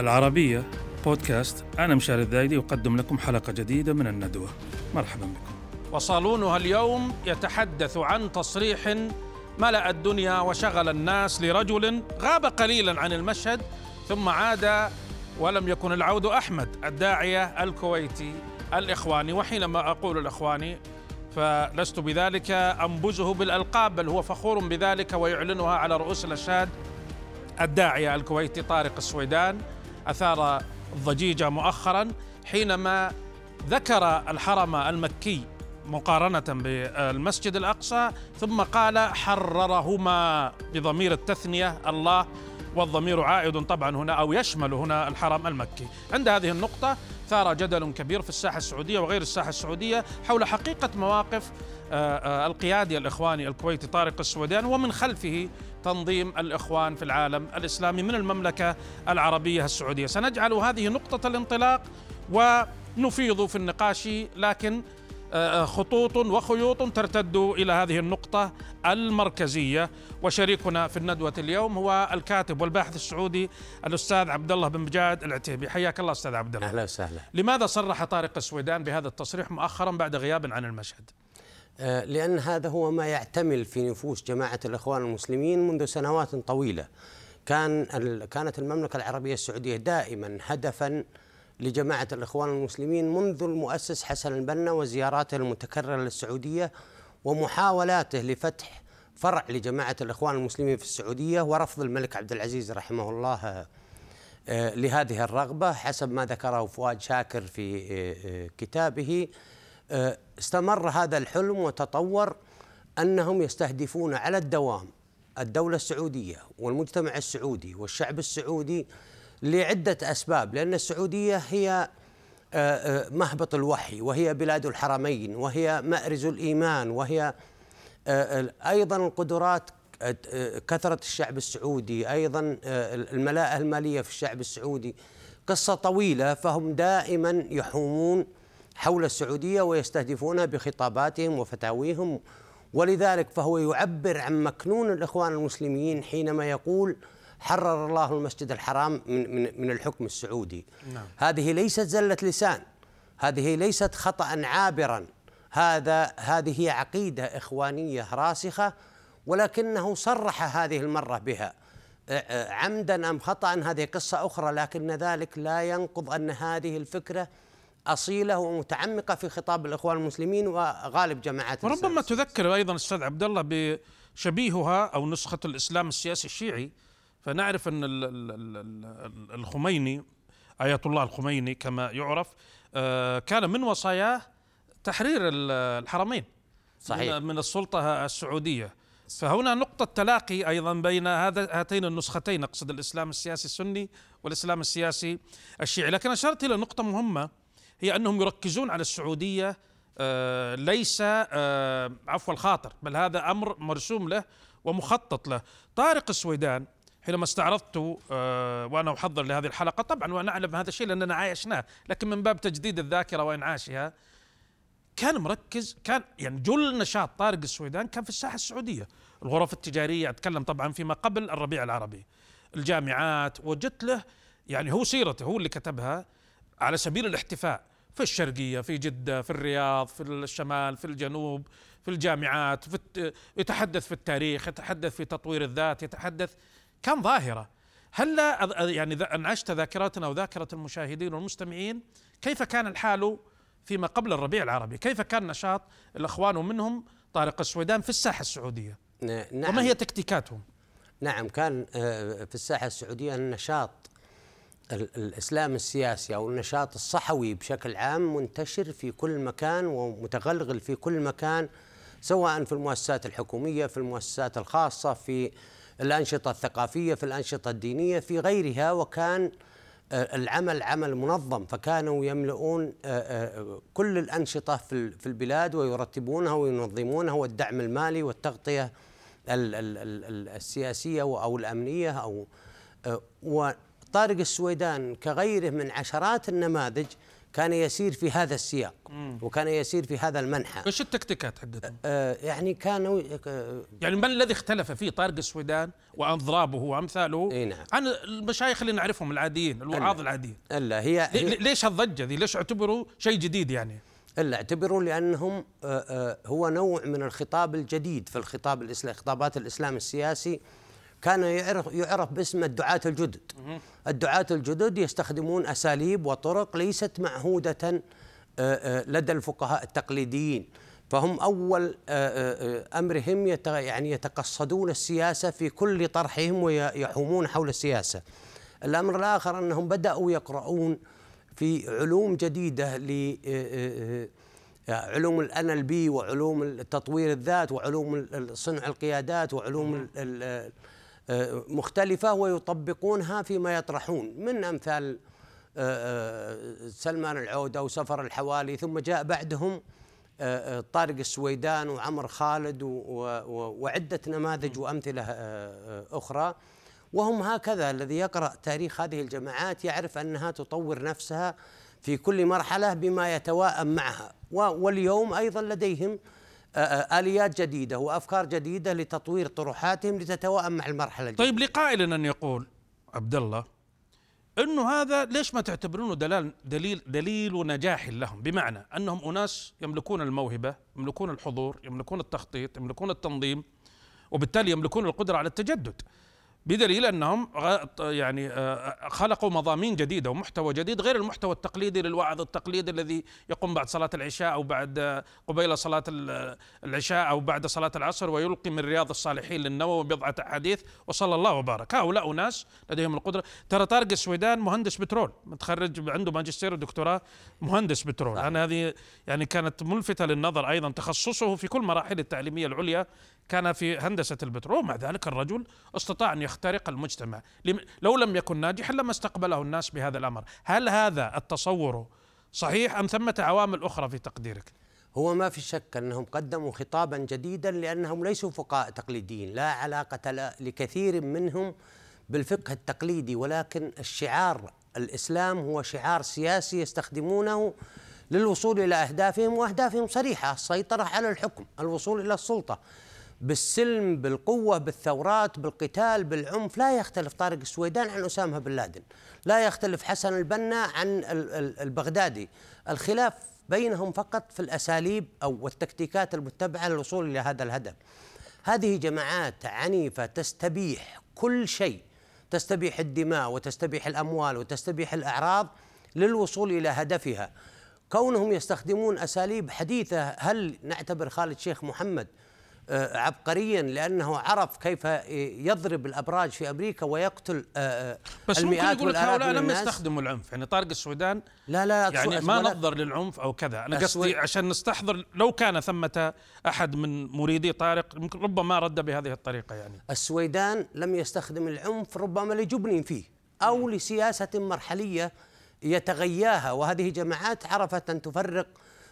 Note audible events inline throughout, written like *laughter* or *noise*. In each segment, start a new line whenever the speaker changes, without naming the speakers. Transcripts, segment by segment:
العربية بودكاست. أنا مشاري الذايدي أقدم لكم حلقة جديدة من الندوة. مرحبا بكم.
وصالونها اليوم يتحدث عن تصريح ملأ الدنيا وشغل الناس لرجل غاب قليلا عن المشهد ثم عاد ولم يكن العود أحمد الداعية الكويتي الإخواني. وحينما أقول الإخواني فلست بذلك أنبزه بالألقاب بل هو فخور بذلك ويعلنها على رؤوس الأشهاد الداعية الكويتي طارق السويدان. أثار الضجيج مؤخرا حينما ذكر الحرم المكي مقارنة بالمسجد الأقصى ثم قال حررهما بضمير التثنية الله والضمير عائد طبعا هنا أو يشمل هنا الحرم المكي. عند هذه النقطة ثار جدل كبير في الساحة السعودية وغير الساحة السعودية حول حقيقة مواقف آه، آه، القيادي الإخواني الكويتي طارق السويدان ومن خلفه تنظيم الإخوان في العالم الإسلامي من المملكة العربية السعودية. سنجعل هذه نقطة الانطلاق ونفيض في النقاش لكن آه، خطوط وخيوط ترتد إلى هذه النقطة المركزية. وشريكنا في الندوة اليوم هو الكاتب والباحث السعودي الأستاذ عبد الله بن مجاد العتيبي. حياك الله أستاذ عبد الله
أهلا وسهلا.
لماذا صرح طارق السويدان بهذا التصريح مؤخرا بعد غياب عن المشهد؟
آه، لأن هذا هو ما يعتمل في نفوس جماعة الإخوان المسلمين منذ سنوات طويلة. كان كانت المملكة العربية السعودية دائما هدفا لجماعة الإخوان المسلمين منذ المؤسس حسن البنا وزياراته المتكررة للسعودية ومحاولاته لفتح فرع لجماعة الإخوان المسلمين في السعودية ورفض الملك عبد العزيز رحمه الله آه، لهذه الرغبة حسب ما ذكره فؤاد شاكر في آه، كتابه. آه، استمر هذا الحلم وتطور أنهم يستهدفون على الدوام الدولة السعودية والمجتمع السعودي والشعب السعودي لعدة أسباب لأن السعودية هي آه، آه، مهبط الوحي وهي بلاد الحرمين وهي مأرز الإيمان وهي أيضا القدرات كثرة الشعب السعودي أيضا الملاءة المالية في الشعب السعودي. قصة طويلة فهم دائما يحومون حول السعودية ويستهدفونها بخطاباتهم وفتاويهم. ولذلك فهو يعبر عن مكنون الإخوان المسلمين حينما يقول حرر الله المسجد الحرام من من من الحكم السعودي. نعم. هذه ليست زلة لسان. هذه ليست خطأ عابرا. هذا هذه هي عقيدة إخوانية راسخة ولكنه صرح هذه المرة بها. عمدا أم خطا؟ هذه قصة أخرى لكن ذلك لا ينقض أن هذه الفكرة أصيلة ومتعمقة في خطاب الإخوان المسلمين وغالب جماعات
وربما تذكر أيضا أستاذ عبد الله بشبيهها أو نسخة الإسلام السياسي الشيعي. فنعرف أن الخميني اية الله الخميني كما يعرف آه، كان من وصاياه تحرير الحرمين صحيح. من السلطة السعودية. فهنا نقطة تلاقي أيضا بين هذا هاتين النسختين أقصد الإسلام السياسي السني والإسلام السياسي الشيعي. لكن أشرت إلى نقطة مهمة. هي أنهم يركزون على السعودية آه، ليس آه، عفو الخاطر بل هذا أمر مرسوم له ومخطط له. طارق السويدان حينما استعرضت آه، وأنا أحضر لهذه الحلقة طبعا وأنا أعلم هذا الشيء لأننا عايشناه لكن من باب تجديد الذاكرة وانعاشها كان مركز كان يعني جل نشاط طارق السويدان كان في الساحة السعودية. الغرف التجارية أتكلم طبعا فيما قبل الربيع العربي. الجامعات وجدت له يعني هو سيرته هو اللي كتبها على سبيل الاحتفاء. في الشرقية في جدة في الرياض في الشمال في الجنوب في الجامعات في يتحدث في التاريخ يتحدث في تطوير الذات يتحدث كان ظاهرة. هل لا يعني أنعشت ذاكرتنا وذاكرة المشاهدين والمستمعين كيف كان الحال فيما قبل الربيع العربي؟ كيف كان نشاط الأخوان ومنهم طارق السويدان في الساحة السعودية؟ نعم. وما هي تكتيكاتهم؟
نعم كان آه، في الساحة السعودية النشاط الإسلام السياسي أو النشاط الصحوي بشكل عام منتشر في كل مكان ومتغلغل في كل مكان سواء في المؤسسات الحكومية في المؤسسات الخاصة في الأنشطة الثقافية في الأنشطة الدينية في غيرها. وكان آه، العمل عمل منظم فكانوا يملؤون آه، آه، كل الأنشطة في البلاد ويرتبونها وينظمونها والدعم المالي والتغطية السياسية أو الأمنية أو طارق السويدان كغيره من عشرات النماذج كان يسير في هذا السياق وكان يسير في هذا المنحى
إيش التكتيكات حقتهم؟
آه يعني كانوا آه
يعني ما الذي اختلف فيه طارق السويدان وأضرابه وأمثاله
إي نعم.
عن المشايخ اللي نعرفهم العاديين الوعاظ العاديين
ألا هي, هي
ليش هالضجه ذي؟ ليش اعتبروا شيء جديد يعني؟
ألا اعتبروا لأنهم آه، آه، هو نوع من الخطاب الجديد في الخطاب الاسلام خطابات الإسلام السياسي كان يعرف يعرف باسم الدعاة الجدد. الدعاة الجدد يستخدمون أساليب وطرق ليست معهودة آه، آه، لدى الفقهاء التقليديين. فهم أول آه، أمرهم يت- يعني يتقصدون السياسة في كل طرحهم ويحومون حول السياسة. الأمر الآخر أنهم بدأوا يقرؤون في علوم جديدة ل علوم الان ال بي وعلوم التطوير الذات وعلوم صنع القيادات وعلوم مختلفة ويطبقونها فيما يطرحون من أمثال آه، آه، سلمان العودة وسفر الحوالي ثم جاء بعدهم آه، طارق السويدان وعمر خالد و- و- وعدة نماذج وأمثلة آه، أخرى. وهم هكذا الذي يقرأ تاريخ هذه الجماعات يعرف أنها تطور نفسها في كل مرحلة بما يتواءم معها. واليوم أيضا لديهم آليات جديدة وأفكار جديدة لتطوير طروحاتهم لتتواءم مع المرحلة الجديدة.
طيب لقائل أن يقول عبد الله إنه هذا ليش ما تعتبرونه دلال دليل دليل نجاح لهم؟ بمعنى أنهم أناس يملكون الموهبة يملكون الحضور يملكون التخطيط يملكون التنظيم وبالتالي يملكون القدرة على التجدد. بدليل أنهم يعني آه، خلقوا مضامين جديدة ومحتوى جديد غير المحتوى التقليدي للوعظ التقليدي الذي يقوم بعد صلاة العشاء أو بعد آه، قبيل صلاة ال- العشاء أو بعد صلاة العصر ويلقي من رياض الصالحين للنووي بضعة أحاديث وصلى الله وبارك. هؤلاء ناس لديهم القدرة. ترى طارق السويدان مهندس بترول متخرج عنده ماجستير ودكتوراه مهندس بترول. أنا هذه يعني كانت ملفتة للنظر أيضا تخصصه في كل مراحل التعليمية العليا كان في هندسة البترول مع ذلك الرجل استطاع أن يخترق المجتمع. لم- لو لم يكن ناجحا لما استقبله الناس بهذا الأمر. هل هذا التصور صحيح أم ثمة عوامل أخرى في تقديرك؟
هو ما في شك أنهم قدموا خطابا جديدا لأنهم ليسوا فقهاء تقليديين لا علاقة لا لكثير منهم بالفقه التقليدي ولكن الشعار الإسلام هو شعار سياسي يستخدمونه للوصول إلى أهدافهم وأهدافهم صريحة السيطرة على الحكم الوصول إلى السلطة. بالسلم بالقوة بالثورات بالقتال بالعنف لا يختلف طارق السويدان عن أسامة بن لادن لا يختلف حسن البنا عن ال- ال- البغدادي الخلاف بينهم فقط في الأساليب أو والتكتيكات المتبعة للوصول إلى هذا الهدف. هذه جماعات عنيفة تستبيح كل شيء، تستبيح الدماء وتستبيح الأموال وتستبيح الأعراض للوصول إلى هدفها. كونهم يستخدمون أساليب حديثة هل نعتبر خالد شيخ محمد عبقريا لأنه عرف كيف آه، يضرب الأبراج في أمريكا ويقتل آه، آه،
بس ممكن
المئات
يقول لك هؤلاء لم يستخدموا العنف. يعني طارق السويدان
لا لا
يعني ما نظر للعنف أو كذا.
أنا
قصدي عشان نستحضر لو كان ثمة أحد من مريدي طارق ممكن ربما رد بهذه الطريقة يعني.
السويدان لم يستخدم العنف ربما لجبن فيه أو لسياسة مرحلية يتغياها وهذه جماعات عرفت أن تفرق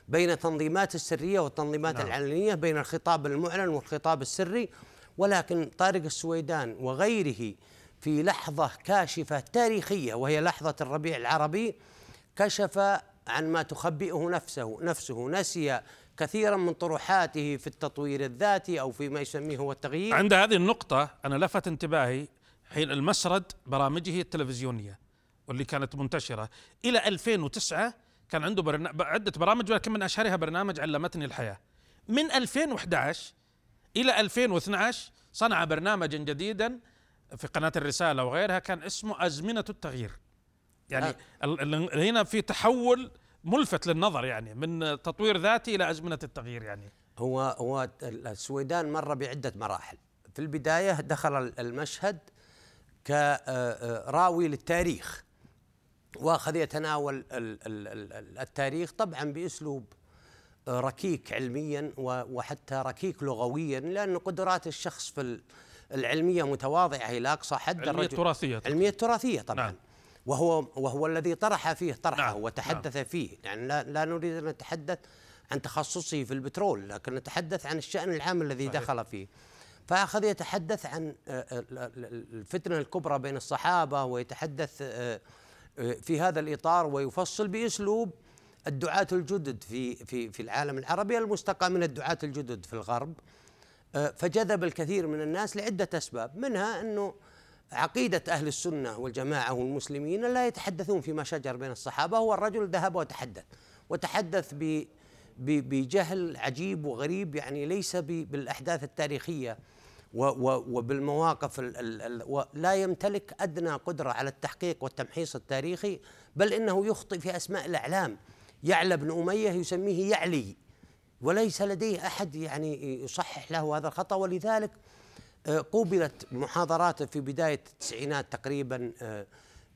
بين التنظيمات السرية والتنظيمات
نعم.
العلنيه بين الخطاب المعلن والخطاب السري. ولكن طارق السويدان وغيره في لحظة كاشفة تاريخية وهي لحظة الربيع العربي كشف عن ما تخبئه نفسه نفسه. نسي كثيرا من طروحاته في التطوير الذاتي أو فيما يسميه هو التغيير.
عند هذه النقطة أنا لفت انتباهي حين المسرد برامجه التلفزيونية واللي كانت منتشرة. إلى 2009 كان عنده برنا... عدة برامج ولكن من أشهرها برنامج علمتني الحياة. من 2011 إلى 2012 صنع برنامجا جديدا في قناة الرسالة وغيرها كان اسمه أزمنة التغيير. يعني ال- هنا في تحول ملفت للنظر يعني من تطوير ذاتي إلى أزمنة التغيير يعني.
هو هو السويدان مر بعدة مراحل. في البداية دخل المشهد كراوي للتاريخ. وأخذ يتناول ال- ال- ال- التاريخ طبعا بأسلوب ركيك علميا وحتى ركيك لغويا لأن قدرات الشخص في ال- العلمية متواضعة إلى أقصى حد
علمية
الرجل-
تراثية
علمية تراثية طبعا
نعم.
وهو وهو الذي طرح فيه طرحه
نعم،.
وتحدث نعم. فيه يعني لا, لا نريد أن نتحدث عن تخصصه في البترول لكن نتحدث عن الشأن العام الذي
صحيح.
دخل فيه فأخذ يتحدث عن آه، ال- ال- الفتنة الكبرى بين الصحابة ويتحدث آه، في هذا الإطار ويفصل بأسلوب الدعاة الجدد في في في العالم العربي المستقى من الدعاة الجدد في الغرب. آه، فجذب الكثير من الناس لعدة أسباب منها أنه عقيدة أهل السنة والجماعة والمسلمين لا يتحدثون فيما شجر بين الصحابة هو الرجل ذهب وتحدث وتحدث بجهل عجيب وغريب يعني ليس بالأحداث التاريخية. وبالمواقف لا يمتلك أدنى قدرة على التحقيق والتمحيص التاريخي بل إنه يخطئ في أسماء الأعلام. يعلى بن أمية يسميه يعلي وليس لديه أحد يعني يصحح له هذا الخطأ. ولذلك آه، قوبلت محاضراته في بداية التسعينات تقريبا آه،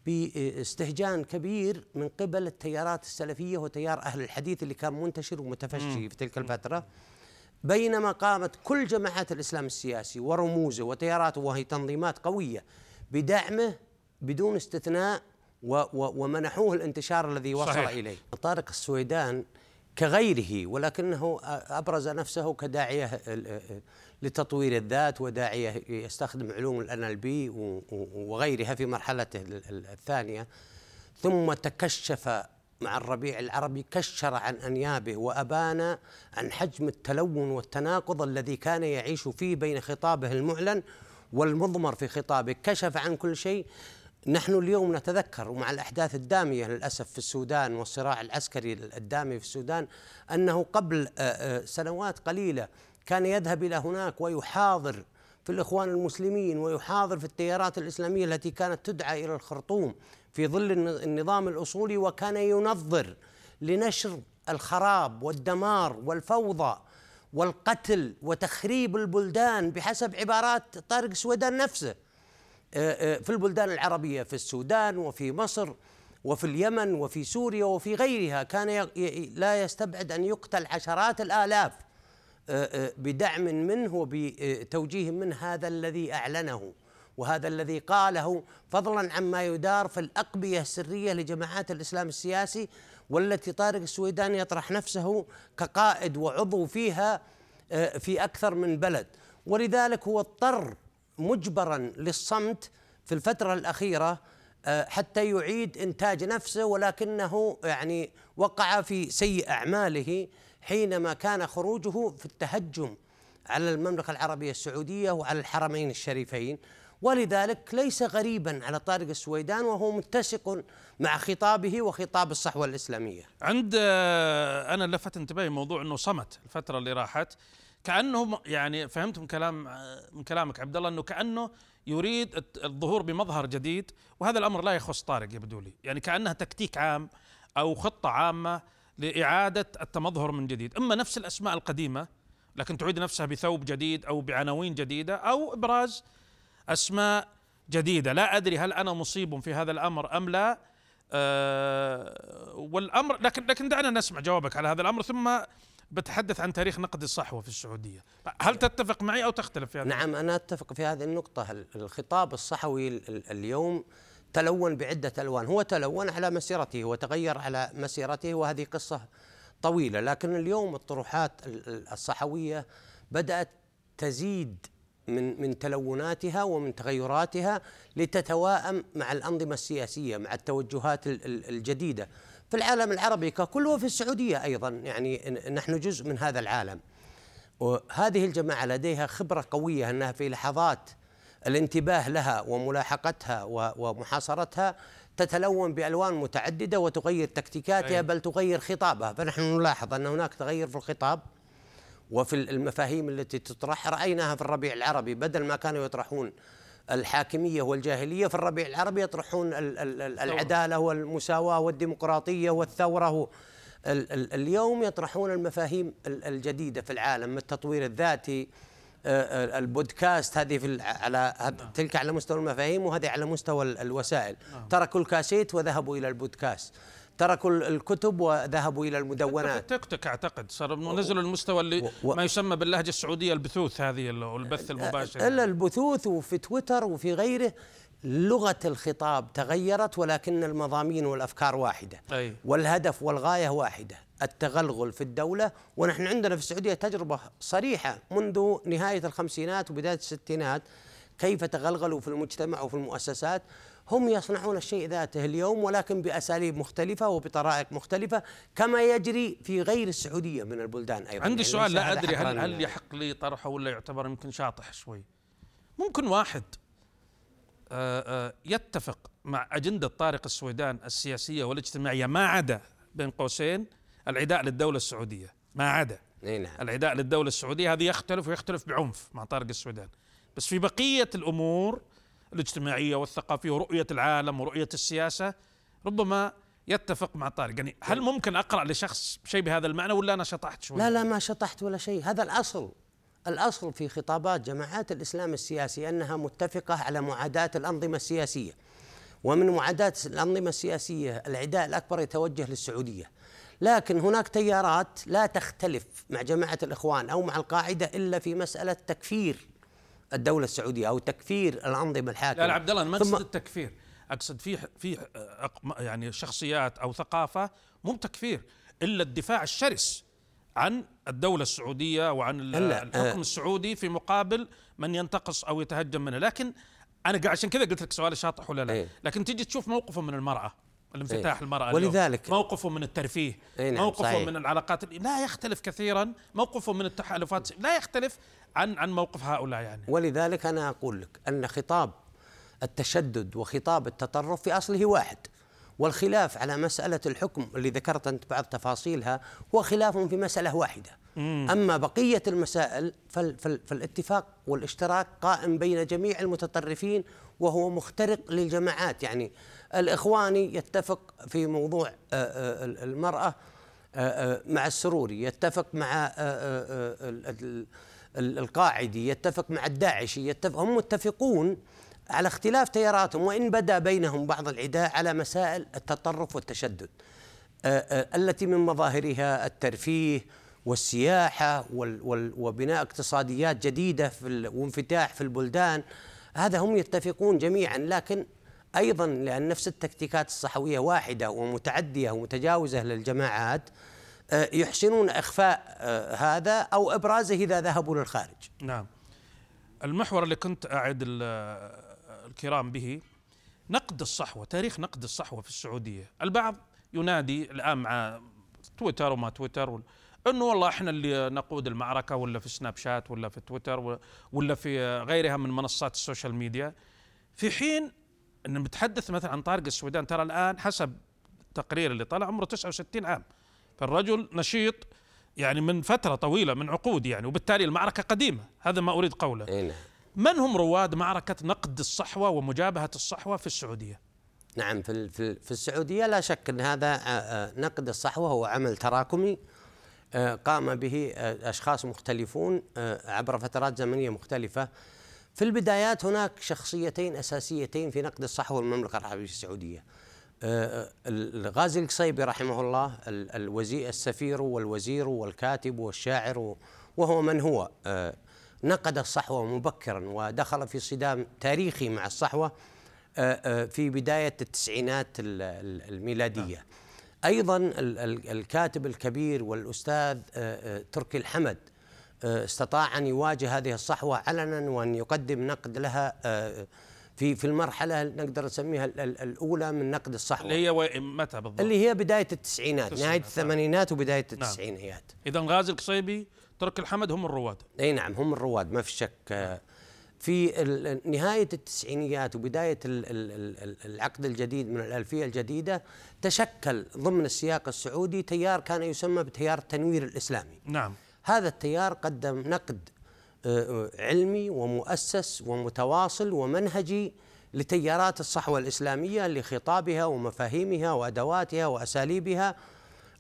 باستهجان كبير من قبل التيارات السلفية وتيار أهل الحديث اللي كان منتشر ومتفشي في تلك الفترة. بينما قامت كل جماعات الإسلام السياسي ورموزه وتياراته وهي تنظيمات قوية بدعمه بدون استثناء ومنحوه الانتشار الذي وصل صحيح. إليه طارق السويدان كغيره ولكنه أبرز نفسه كداعية لتطوير الذات وداعية يستخدم علوم ال بي وغيرها في مرحلته الثانية ثم تكشف مع الربيع العربي كشر عن أنيابه وأبان عن حجم التلون والتناقض الذي كان يعيش فيه بين خطابه المعلن والمضمر في خطابه. كشف عن كل شيء. نحن اليوم نتذكر ومع الأحداث الدامية للأسف في السودان والصراع العسكري الدامي في السودان أنه قبل سنوات قليلة كان يذهب إلى هناك ويحاضر في الإخوان المسلمين ويحاضر في التيارات الإسلامية التي كانت تدعى إلى الخرطوم. في ظل النظام الأصولي وكان ينظر لنشر الخراب والدمار والفوضى والقتل وتخريب البلدان بحسب عبارات طارق السويدان نفسه. في البلدان العربية في السودان وفي مصر وفي اليمن وفي سوريا وفي غيرها كان لا يستبعد أن يقتل عشرات الآلاف بدعم منه وبتوجيه من هذا الذي أعلنه. وهذا الذي قاله فضلا عما يدار في الأقبية السرية لجماعات الإسلام السياسي والتي طارق السويدان يطرح نفسه كقائد وعضو فيها آه، في أكثر من بلد. ولذلك هو اضطر مجبرا للصمت في الفترة الأخيرة آه، حتى يعيد إنتاج نفسه ولكنه يعني وقع في سيء أعماله حينما كان خروجه في التهجم على المملكة العربية السعودية وعلى الحرمين الشريفين. ولذلك ليس غريبا على طارق السويدان وهو متسق مع خطابه وخطاب الصحوة الإسلامية.
عند آه، أنا لفت انتباهي موضوع أنه صمت الفترة اللي راحت. كأنه يعني فهمت من كلام آه، من كلامك عبد الله أنه كأنه يريد الظهور بمظهر جديد وهذا الأمر لا يخص طارق يبدو لي. يعني كأنها تكتيك عام أو خطة عامة لإعادة التمظهر من جديد. إما نفس الأسماء القديمة لكن تعيد نفسها بثوب جديد أو بعناوين جديدة أو إبراز أسماء جديدة. لا أدري هل أنا مصيب في هذا الأمر أم لا. أه والأمر لكن لكن دعنا نسمع جوابك على هذا الأمر ثم بتحدث عن تاريخ نقد الصحوة في السعودية. هل تتفق معي أو تختلف في هذا؟
نعم أنا أتفق في هذه النقطة. الخطاب الصحوي اليوم تلون بعدة ألوان. هو تلون على مسيرته وتغير على مسيرته وهذه قصة طويلة. لكن اليوم الطروحات الصحوية بدأت تزيد من من تلوناتها ومن تغيراتها لتتواءم مع الأنظمة السياسية مع التوجهات الجديدة. في العالم العربي ككل وفي السعودية أيضا يعني نحن جزء من هذا العالم. وهذه الجماعة لديها خبرة قوية أنها في لحظات الانتباه لها وملاحقتها ومحاصرتها تتلون بألوان متعددة وتغير تكتيكاتها بل تغير خطابها. فنحن نلاحظ أن هناك تغير في الخطاب. وفي المفاهيم التي تطرح رأيناها في الربيع العربي. بدل ما كانوا يطرحون الحاكمية والجاهلية في الربيع العربي يطرحون العدالة والمساواة والديمقراطية والثورة. اليوم يطرحون المفاهيم الجديدة في العالم التطوير الذاتي آه، البودكاست. هذه في على تلك على مستوى المفاهيم وهذه على مستوى الوسائل. نعم. تركوا الكاسيت وذهبوا إلى البودكاست. تركوا الكتب وذهبوا إلى المدونات.
تيك توك أعتقد صار نزلوا المستوى اللي و... ما يسمى باللهجة السعودية البثوث هذه والبث المباشر.
إلا البثوث وفي تويتر وفي غيره لغة الخطاب تغيرت ولكن المضامين والأفكار واحدة.
أي.
والهدف والغاية واحدة التغلغل في الدولة. ونحن عندنا في السعودية تجربة صريحة منذ نهاية الخمسينات وبداية الستينات. كيف تغلغلوا في المجتمع وفي المؤسسات هم يصنعون الشيء ذاته اليوم ولكن بأساليب مختلفة وبطرائق مختلفة كما يجري في غير السعودية من البلدان أيضا.
عندي يعني سؤال لا أدري هل هل يحق لي طرحه ولا يعتبر يمكن شاطح شوي؟ ممكن واحد آه، آه، يتفق مع أجندة طارق السويدان السياسية والاجتماعية ما عدا بين قوسين العداء للدولة السعودية. ما عدا. نعم. العداء للدولة السعودية هذه يختلف ويختلف بعنف مع طارق السويدان. بس في بقية الأمور الاجتماعية والثقافية ورؤية العالم ورؤية السياسة ربما يتفق مع طارق. يعني هل ممكن أقرأ لشخص شيء بهذا المعنى ولا أنا شطحت شوي؟
لا لا ما شطحت ولا شيء. هذا الأصل. الأصل في خطابات جماعات الإسلام السياسي أنها متفقة على معاداة الأنظمة السياسية. ومن معاداة الأنظمة السياسية العداء الأكبر يتوجه للسعودية. لكن هناك تيارات لا تختلف مع جماعة الإخوان أو مع القاعدة إلا في مسألة تكفير. الدولة السعودية أو تكفير الأنظمة الحاكمة.
لا لا عبد الله ما أقصد التكفير. أقصد في في يعني شخصيات أو ثقافة مو تكفير إلا الدفاع الشرس عن الدولة السعودية وعن الحكم آه. السعودي في مقابل من ينتقص أو يتهجم منه. لكن أنا عشان كذا قلت لك سؤال شاطح ولا لا. إيه؟ لكن تيجي تشوف موقفه من المرأة. الانفتاح إيه؟ المرأة
ولذلك
اليوم. موقفه من الترفيه إيه نعم موقفه صحيح. من العلاقات لا يختلف كثيرا موقفه من التحالفات لا يختلف عن عن موقف هؤلاء يعني
ولذلك أنا أقول لك أن خطاب التشدد وخطاب التطرف في أصله واحد والخلاف على مسألة الحكم اللي ذكرت أنت بعض تفاصيلها هو خلاف في مسألة واحدة مم. أما بقية المسائل فال فال فالاتفاق والاشتراك قائم بين جميع المتطرفين وهو مخترق للجماعات. يعني الإخواني يتفق في موضوع آه، آه، المرأة آه، مع السروري يتفق مع القاعدي يتفق مع الداعشي يتفق هم متفقون على اختلاف تياراتهم وإن بدا بينهم بعض العداء على مسائل التطرف والتشدد التي من مظاهرها الترفيه والسياحة وبناء اقتصاديات جديدة وانفتاح في البلدان هذا هم يتفقون جميعا لكن أيضا لأن نفس التكتيكات الصحوية واحدة ومتعدية ومتجاوزة للجماعات آه، يحسنون إخفاء آه، هذا أو إبرازه إذا ذهبوا للخارج.
نعم. المحور اللي كنت أعد الكرام به نقد الصحوة، تاريخ نقد الصحوة في السعودية، البعض ينادي الآن مع تويتر وما تويتر إنه والله إحنا اللي نقود المعركة ولا في سناب شات ولا في تويتر ولا في غيرها من منصات ال social media. في حين إن بتحدث مثلا عن طارق السويدان ترى الآن حسب التقرير اللي طلع عمره 69 عام. فالرجل نشيط يعني من فترة طويلة من عقود يعني وبالتالي المعركة قديمة. هذا ما أريد قوله. نعم. من هم رواد معركة نقد الصحوة ومجابهة الصحوة في السعودية؟
نعم في في السعودية لا شك إن هذا آه، آه، نقد الصحوة هو عمل تراكمي قام به أشخاص مختلفون عبر فترات زمنية مختلفة في البدايات هناك شخصيتين أساسيتين في نقد الصحوه والمملكة العربية السعودية. آه، الغازي القصيبي رحمه الله الوزير السفير والوزير والكاتب والشاعر وهو من هو آه، نقد الصحوة مبكرا ودخل في صدام تاريخي مع الصحوة آه، في بداية التسعينات الميلادية. أيضا الكاتب الكبير والأستاذ تركي الحمد آه، استطاع أن يواجه هذه الصحوة علنا وأن يقدم نقد لها آه، في في المرحلة نقدر نسميها الأولى من نقد الصحوة
اللي هي متى بالضبط؟
اللي هي بداية التسعينات نهاية الثمانينات وبداية نعم. التسعينيات
اذا غازي القصيبي ترك الحمد هم الرواد
إي نعم هم الرواد ما في شك آه، في نهاية التسعينيات وبداية العقد الجديد من الألفية الجديدة تشكل ضمن السياق السعودي تيار كان يسمى بتيار التنوير الإسلامي.
نعم.
هذا التيار قدم نقد آه، آه، علمي ومؤسس ومتواصل ومنهجي لتيارات الصحوة الإسلامية لخطابها ومفاهيمها وأدواتها وأساليبها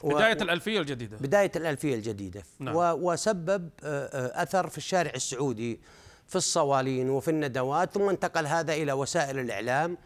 بداية و... الألفية الجديدة.
بداية الألفية الجديدة. نعم. و... وسبب آه، أثر في الشارع السعودي في الصوالين وفي الندوات ثم انتقل هذا إلى وسائل الإعلام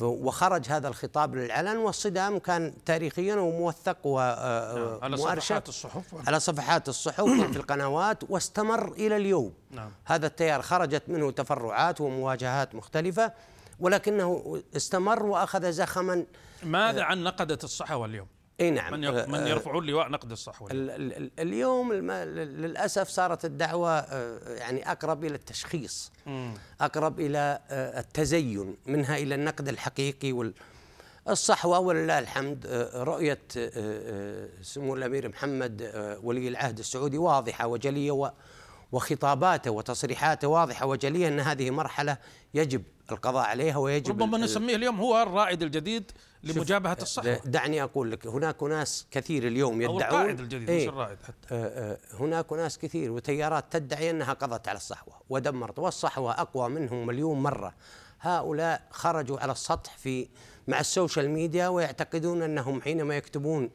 وخرج هذا الخطاب للعلن والصدام كان تاريخيا وموثق ومؤرشف
نعم. على صفحات الصحف
على صفحات الصحف وفي *coughs* القنوات واستمر إلى اليوم نعم. هذا التيار خرجت منه تفرعات ومواجهات مختلفة ولكنه استمر وأخذ زخما
ماذا عن نقدة الصحوه اليوم؟
إي نعم.
من من
آه،
يرفعون لواء نقد الصحوه
ال- ال- ال- اليوم للأسف صارت الدعوة آه، يعني أقرب إلى التشخيص أقرب إلى آه، التزين منها إلى النقد الحقيقي وال الصحوة ولله الحمد رؤية آه، سمو الأمير محمد ولي العهد السعودي واضحة وجلية و- وخطاباته وتصريحاته واضحة وجلية أن هذه مرحلة يجب القضاء عليها ويجب
ربما نسميه اليوم هو الرائد الجديد لمجابهة الصحوة.
دعني أقول لك هناك ناس كثير اليوم يدعون
القائد الجديد
إيه.
مش الرائد حتى.
آه، آه، هناك ناس كثير وتيارات تدعي أنها قضت على الصحوة ودمرت والصحوة أقوى منهم مليون مرة. هؤلاء خرجوا على السطح في مع السوشيال ميديا ويعتقدون أنهم حينما يكتبون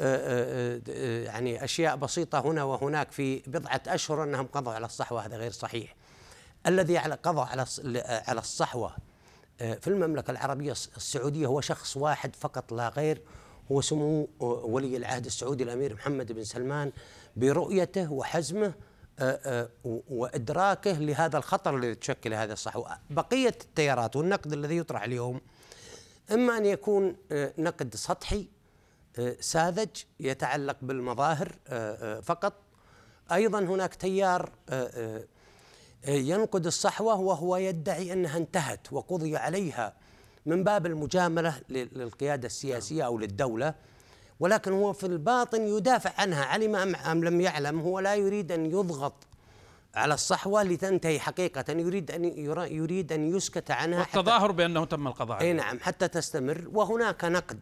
آه، آه، آه، يعني أشياء بسيطة هنا وهناك في بضعة أشهر أنهم قضوا على الصحوة هذا غير صحيح. الذي على قضى على على الصحوة آه، في المملكة العربية الس- السعودية هو شخص واحد فقط لا غير. هو سمو آه، ولي العهد السعودي الأمير محمد بن سلمان برؤيته وحزمه آه، آه، و- وإدراكه لهذا الخطر الذي تشكل هذا الصحوه بقية التيارات والنقد الذي يطرح اليوم. إما أن يكون آه، نقد سطحي آه، ساذج يتعلق بالمظاهر آه، آه، فقط. أيضا هناك تيار آه، آه، آه، ينقد الصحوة وهو يدعي أنها انتهت وقضي عليها من باب المجاملة لل- للقيادة السياسية أو للدولة. ولكن هو في الباطن يدافع عنها علم أم لم يعلم هو لا يريد أن يضغط على الصحوة لتنتهي حقيقة يريد أن يريد أن يسكت عنها حتى
والتظاهر بأنه تم القضاء.
اي
عليه
نعم حتى تستمر. وهناك نقد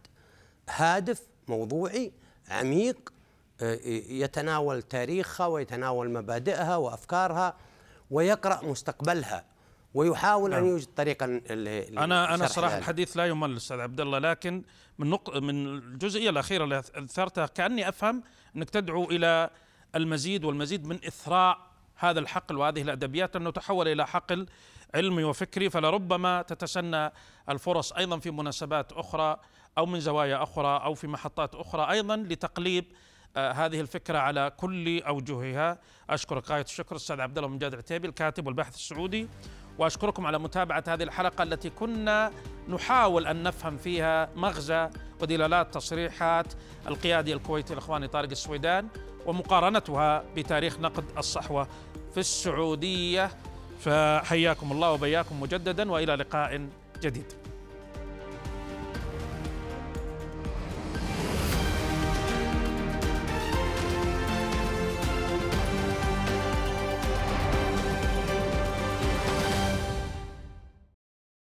هادف موضوعي عميق آه، يتناول تاريخها ويتناول مبادئها وأفكارها. ويقرأ مستقبلها ويحاول أن
نعم.
يوجد طريقا
أنا
أنا
صراحة
ذلك.
الحديث لا يمل أستاذ عبد الله لكن من نق... من الجزئية الأخيرة اللي أثرتها كأني أفهم أنك تدعو إلى المزيد والمزيد من إثراء هذا الحقل وهذه الأدبيات أنه تحول إلى حقل علمي وفكري فلربما تتسنى الفرص أيضا في مناسبات أخرى أو من زوايا أخرى أو في محطات أخرى أيضا لتقليب هذه الفكرة على كل أوجهها. اشكرك غايه الشكر أستاذ عبد الله مجاد العتيبي الكاتب والباحث السعودي وأشكركم على متابعة هذه الحلقة التي كنا نحاول أن نفهم فيها مغزى ودلالات تصريحات القيادي الكويتي الإخواني طارق السويدان ومقارنتها بتاريخ نقد الصحوة في السعودية. فحياكم الله وبياكم مجددا وإلى لقاء جديد.